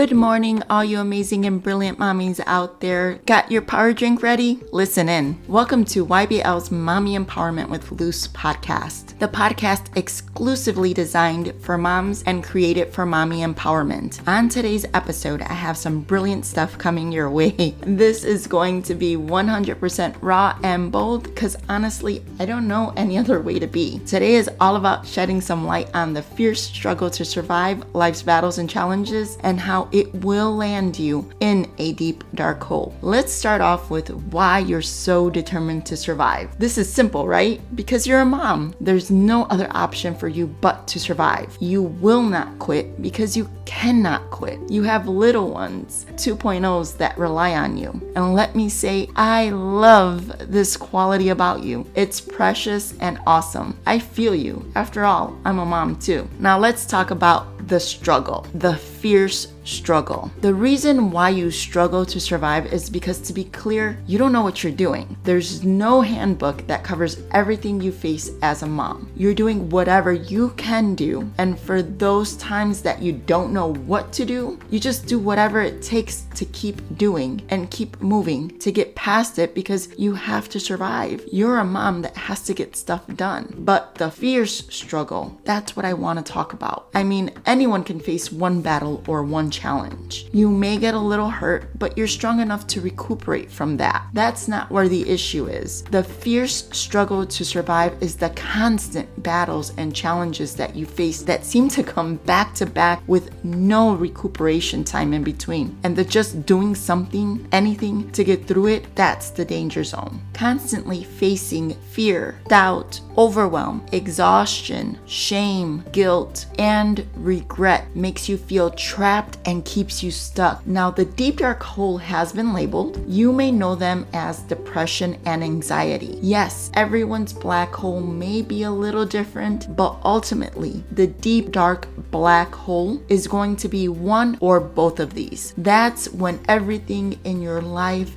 Good morning, all you amazing and brilliant mommies out there. Got your power drink ready? Listen in. Welcome to YBL's Mommy Empowerment with Luce podcast, the podcast exclusively designed for moms and created for mommy empowerment. On today's episode, I have some brilliant stuff coming your way. This is going to be 100% raw and bold because honestly, I don't know any other way to be. Today is all about shedding some light on the fierce struggle to survive life's battles and challenges and how it will land you in a deep, dark hole. Let's start off with why you're so determined to survive. This is simple, right? Because you're a mom. There's no other option for you but to survive. You will not quit because you cannot quit. You have little ones, 2.0s that rely on you. And let me say, I love this quality about you. It's precious and awesome. I feel you. After all, I'm a mom too. Now let's talk about the struggle, the fierce struggle. The reason why you struggle to survive is because, to be clear, you don't know what you're doing. There's no handbook that covers everything you face as a mom. You're doing whatever you can do, and for those times that you don't know what to do, you just do whatever it takes to keep doing and keep moving to get past it because you have to survive. You're a mom that has to get stuff done. But the fierce struggle, that's what I want to talk about. I mean, anyone can face one battle or one challenge. You may get a little hurt, but you're strong enough to recuperate from that. That's not where the issue is. The fierce struggle to survive is the constant battles and challenges that you face that seem to come back to back with no recuperation time in between. And the just doing something, anything to get through it, that's the danger zone. Constantly facing fear, doubt, overwhelm, exhaustion, shame, guilt, and regret makes you feel trapped and keeps you stuck. Now, the deep dark hole has been labeled. You may know them as depression and anxiety. Yes, everyone's black hole may be a little different, but ultimately, the deep dark black hole is going to be one or both of these. That's when everything in your life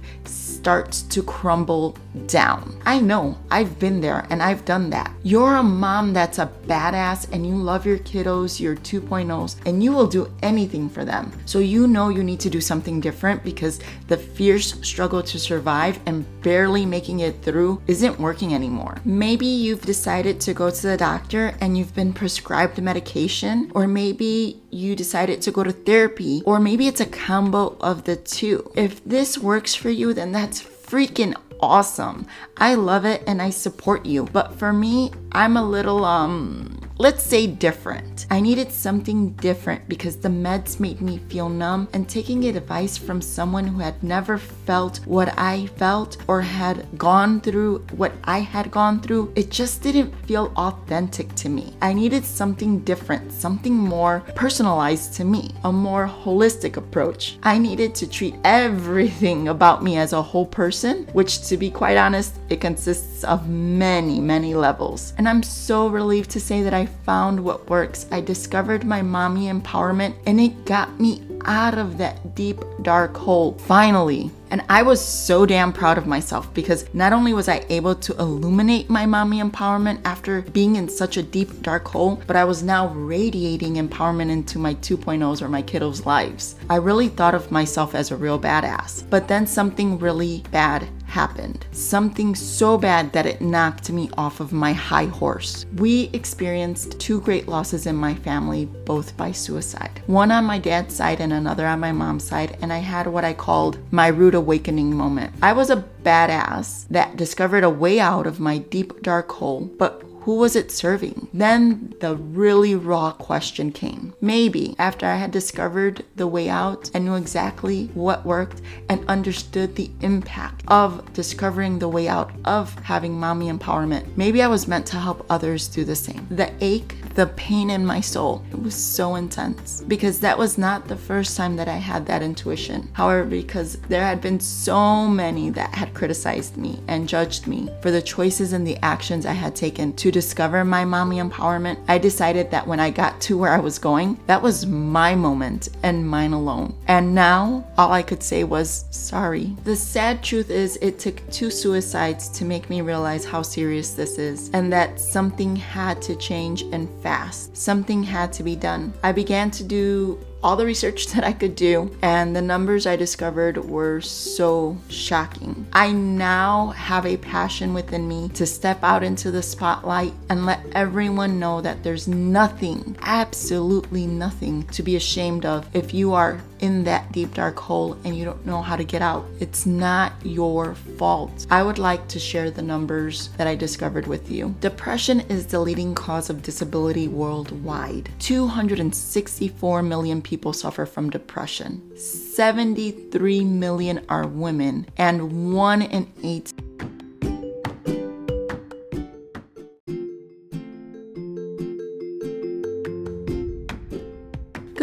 starts to crumble down. I know, I've been there and I've done that. You're a mom that's a badass and you love your kiddos, your 2.0s, and you will do anything for them. So you know you need to do something different because the fierce struggle to survive and barely making it through isn't working anymore. Maybe you've decided to go to the doctor and you've been prescribed medication, or maybe you decided to go to therapy, or maybe it's a combo of the two. If this works for you, then that's freaking awesome. I love it and I support you. But for me, I'm a little, um, let's say different. I needed something different because the meds made me feel numb, and taking advice from someone who had never felt what I felt or had gone through what I had gone through, it just didn't feel authentic to me. I needed something different, something more personalized to me, a more holistic approach. I needed to treat everything about me as a whole person, which, to be quite honest, it consists of many, many levels. And I'm so relieved to say that I found what works. I discovered my mommy empowerment and it got me out of that deep, dark hole finally. And I was so damn proud of myself because not only was I able to illuminate my mommy empowerment after being in such a deep, dark hole, but I was now radiating empowerment into my 2.0s or my kiddos' lives. I really thought of myself as a real badass. But then something really bad happened. Something so bad that it knocked me off of my high horse. We experienced two great losses in my family, both by suicide. One on my dad's side and another on my mom's side, and I had what I called my rude awakening moment. I was a badass that discovered a way out of my deep dark hole, but who was it serving? Then the really raw question came. Maybe after I had discovered the way out and knew exactly what worked and understood the impact of discovering the way out of having mommy empowerment, maybe I was meant to help others do the same. The ache, the pain in my soul, it was so intense because that was not the first time that I had that intuition. However, because there had been so many that had criticized me and judged me for the choices and the actions I had taken to discover my mommy empowerment, I decided that when I got to where I was going, that was my moment and mine alone. And now all I could say was sorry. The sad truth is, it took two suicides to make me realize how serious this is and that something had to change and fast. Something had to be done. I began to do all the research that I could do, and the numbers I discovered were so shocking. I now have a passion within me to step out into the spotlight and let everyone know that there's nothing, absolutely nothing to be ashamed of if you are in that deep dark hole and you don't know how to get out. It's not your fault. I would like to share the numbers that I discovered with you. Depression is the leading cause of disability worldwide. 264 million people suffer from depression. 73 million are women, and 1 in 8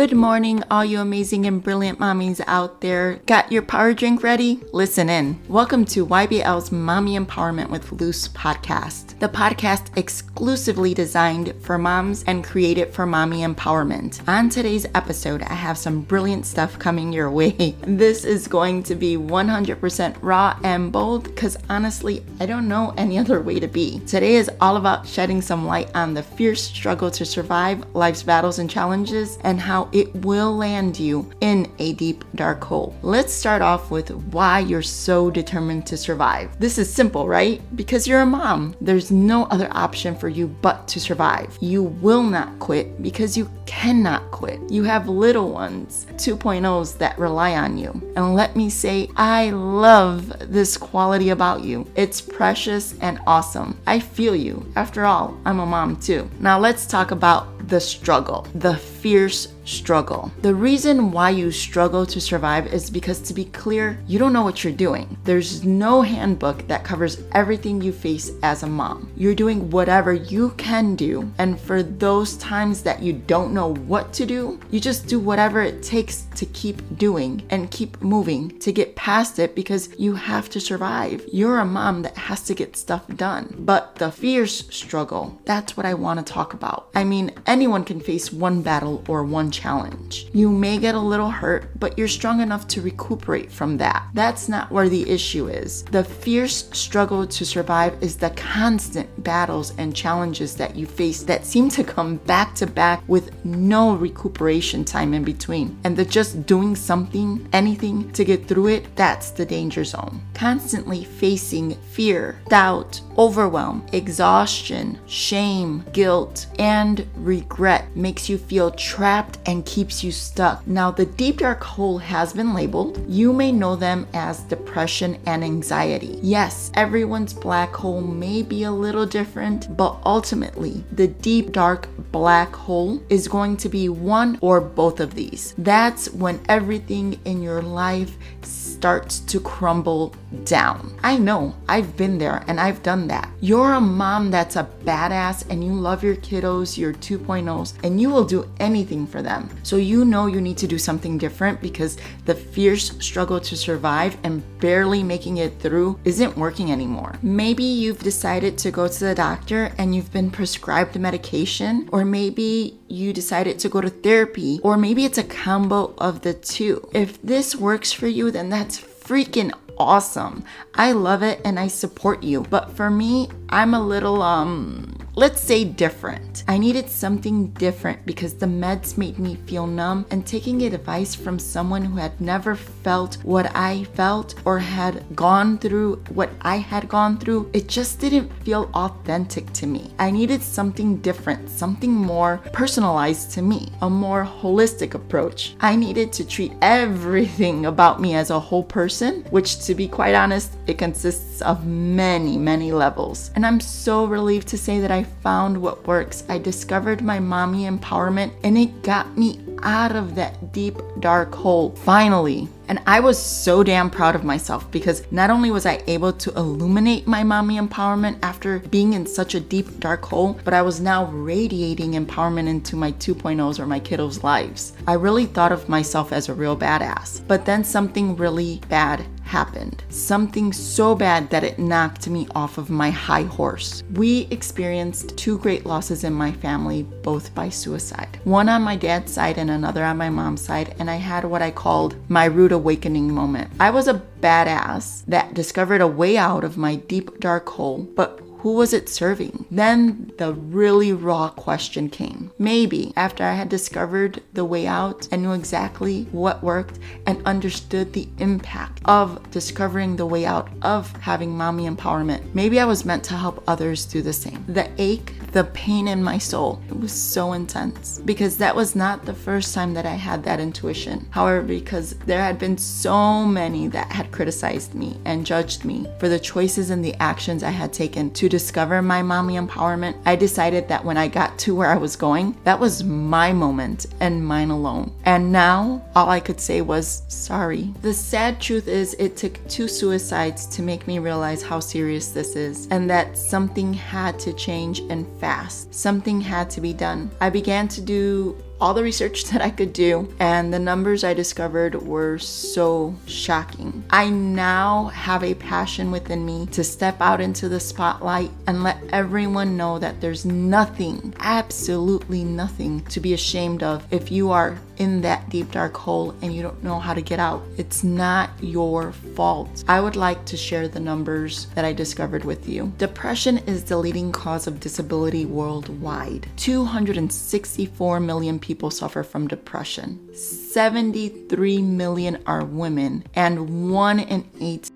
Good morning, all you amazing and brilliant mommies out there. Got your power drink ready? Listen in. Welcome to YBL's Mommy Empowerment with Luce podcast, the podcast exclusively designed for moms and created for mommy empowerment. On today's episode, I have some brilliant stuff coming your way. This is going to be 100% raw and bold because honestly, I don't know any other way to be. Today is all about shedding some light on the fierce struggle to survive life's battles and challenges and how it will land you in a deep, dark hole. Let's start off with why you're so determined to survive. This is simple, right? Because you're a mom. There's no other option for you but to survive. You will not quit because you cannot quit. You have little ones, 2.0s that rely on you. And let me say, I love this quality about you. It's precious and awesome. I feel you. After all, I'm a mom too. Now let's talk about the struggle, the fierce struggle. The reason why you struggle to survive is because, to be clear, you don't know what you're doing. There's no handbook that covers everything you face as a mom. You're doing whatever you can do, and for those times that you don't know what to do, you just do whatever it takes to keep doing and keep moving to get past it because you have to survive. You're a mom that has to get stuff done. But the fierce struggle, that's what I want to talk about. I mean, anyone can face one battle or one challenge. You may get a little hurt, but you're strong enough to recuperate from that. That's not where the issue is. The fierce struggle to survive is the constant battles and challenges that you face that seem to come back to back with no recuperation time in between. And the just doing something, anything to get through it, that's the danger zone. Constantly facing fear, doubt, overwhelm, exhaustion, shame, guilt, and regret makes you feel trapped and keeps you stuck. Now, the deep dark hole has been labeled. You may know them as depression and anxiety. Yes, everyone's black hole may be a little different, but ultimately, the deep dark black hole is going to be one or both of these. That's when everything in your life starts to crumble down. I know, I've been there and I've done that. You're a mom that's a badass and you love your kiddos, your 2.0s, and you will do anything for them. So you know you need to do something different because the fierce struggle to survive and barely making it through isn't working anymore. Maybe you've decided to go to the doctor and you've been prescribed medication, or maybe you decided to go to therapy, or maybe it's a combo of the two. If this works for you, then that's freaking awesome. I love it and I support you. But for me, I'm a little, um, let's say different. I needed something different because the meds made me feel numb, and taking advice from someone who had never felt what I felt or had gone through what I had gone through, it just didn't feel authentic to me. I needed something different, something more personalized to me, a more holistic approach. I needed to treat everything about me as a whole person, which, to be quite honest, it consists of many, many levels. And I'm so relieved to say that I found what works. I discovered my mommy empowerment and it got me out of that deep, dark hole finally. And I was so damn proud of myself because not only was I able to illuminate my mommy empowerment after being in such a deep, dark hole, but I was now radiating empowerment into my 2.0s or my kiddos' lives. I really thought of myself as a real badass. But then something really bad happened. Something so bad that it knocked me off of my high horse. We experienced two great losses in my family, both by suicide. One on my dad's side and another on my mom's side, and I had what I called my rude awakening moment. I was a badass that discovered a way out of my deep dark hole, but Who was it serving? Then the really raw question came. Maybe after I had discovered the way out and knew exactly what worked and understood the impact of discovering the way out of having mommy empowerment, maybe I was meant to help others do the same. The ache, the pain in my soul, it was so intense because that was not the first time that I had that intuition. However, because there had been so many that had criticized me and judged me for the choices and the actions I had taken to discover my mommy empowerment, I decided that when I got to where I was going, that was my moment and mine alone. And now all I could say was sorry. The sad truth is, it took two suicides to make me realize how serious this is and that something had to change and fast. Something had to be done. I began to do all the research that I could do, and the numbers I discovered were so shocking. I now have a passion within me to step out into the spotlight and let everyone know that there's nothing, absolutely nothing, to be ashamed of if you are in that deep dark hole and you don't know how to get out. It's not your fault. I would like to share the numbers that I discovered with you. Depression is the leading cause of disability worldwide. 264 million people suffer from depression. 73 million are women, and one in eight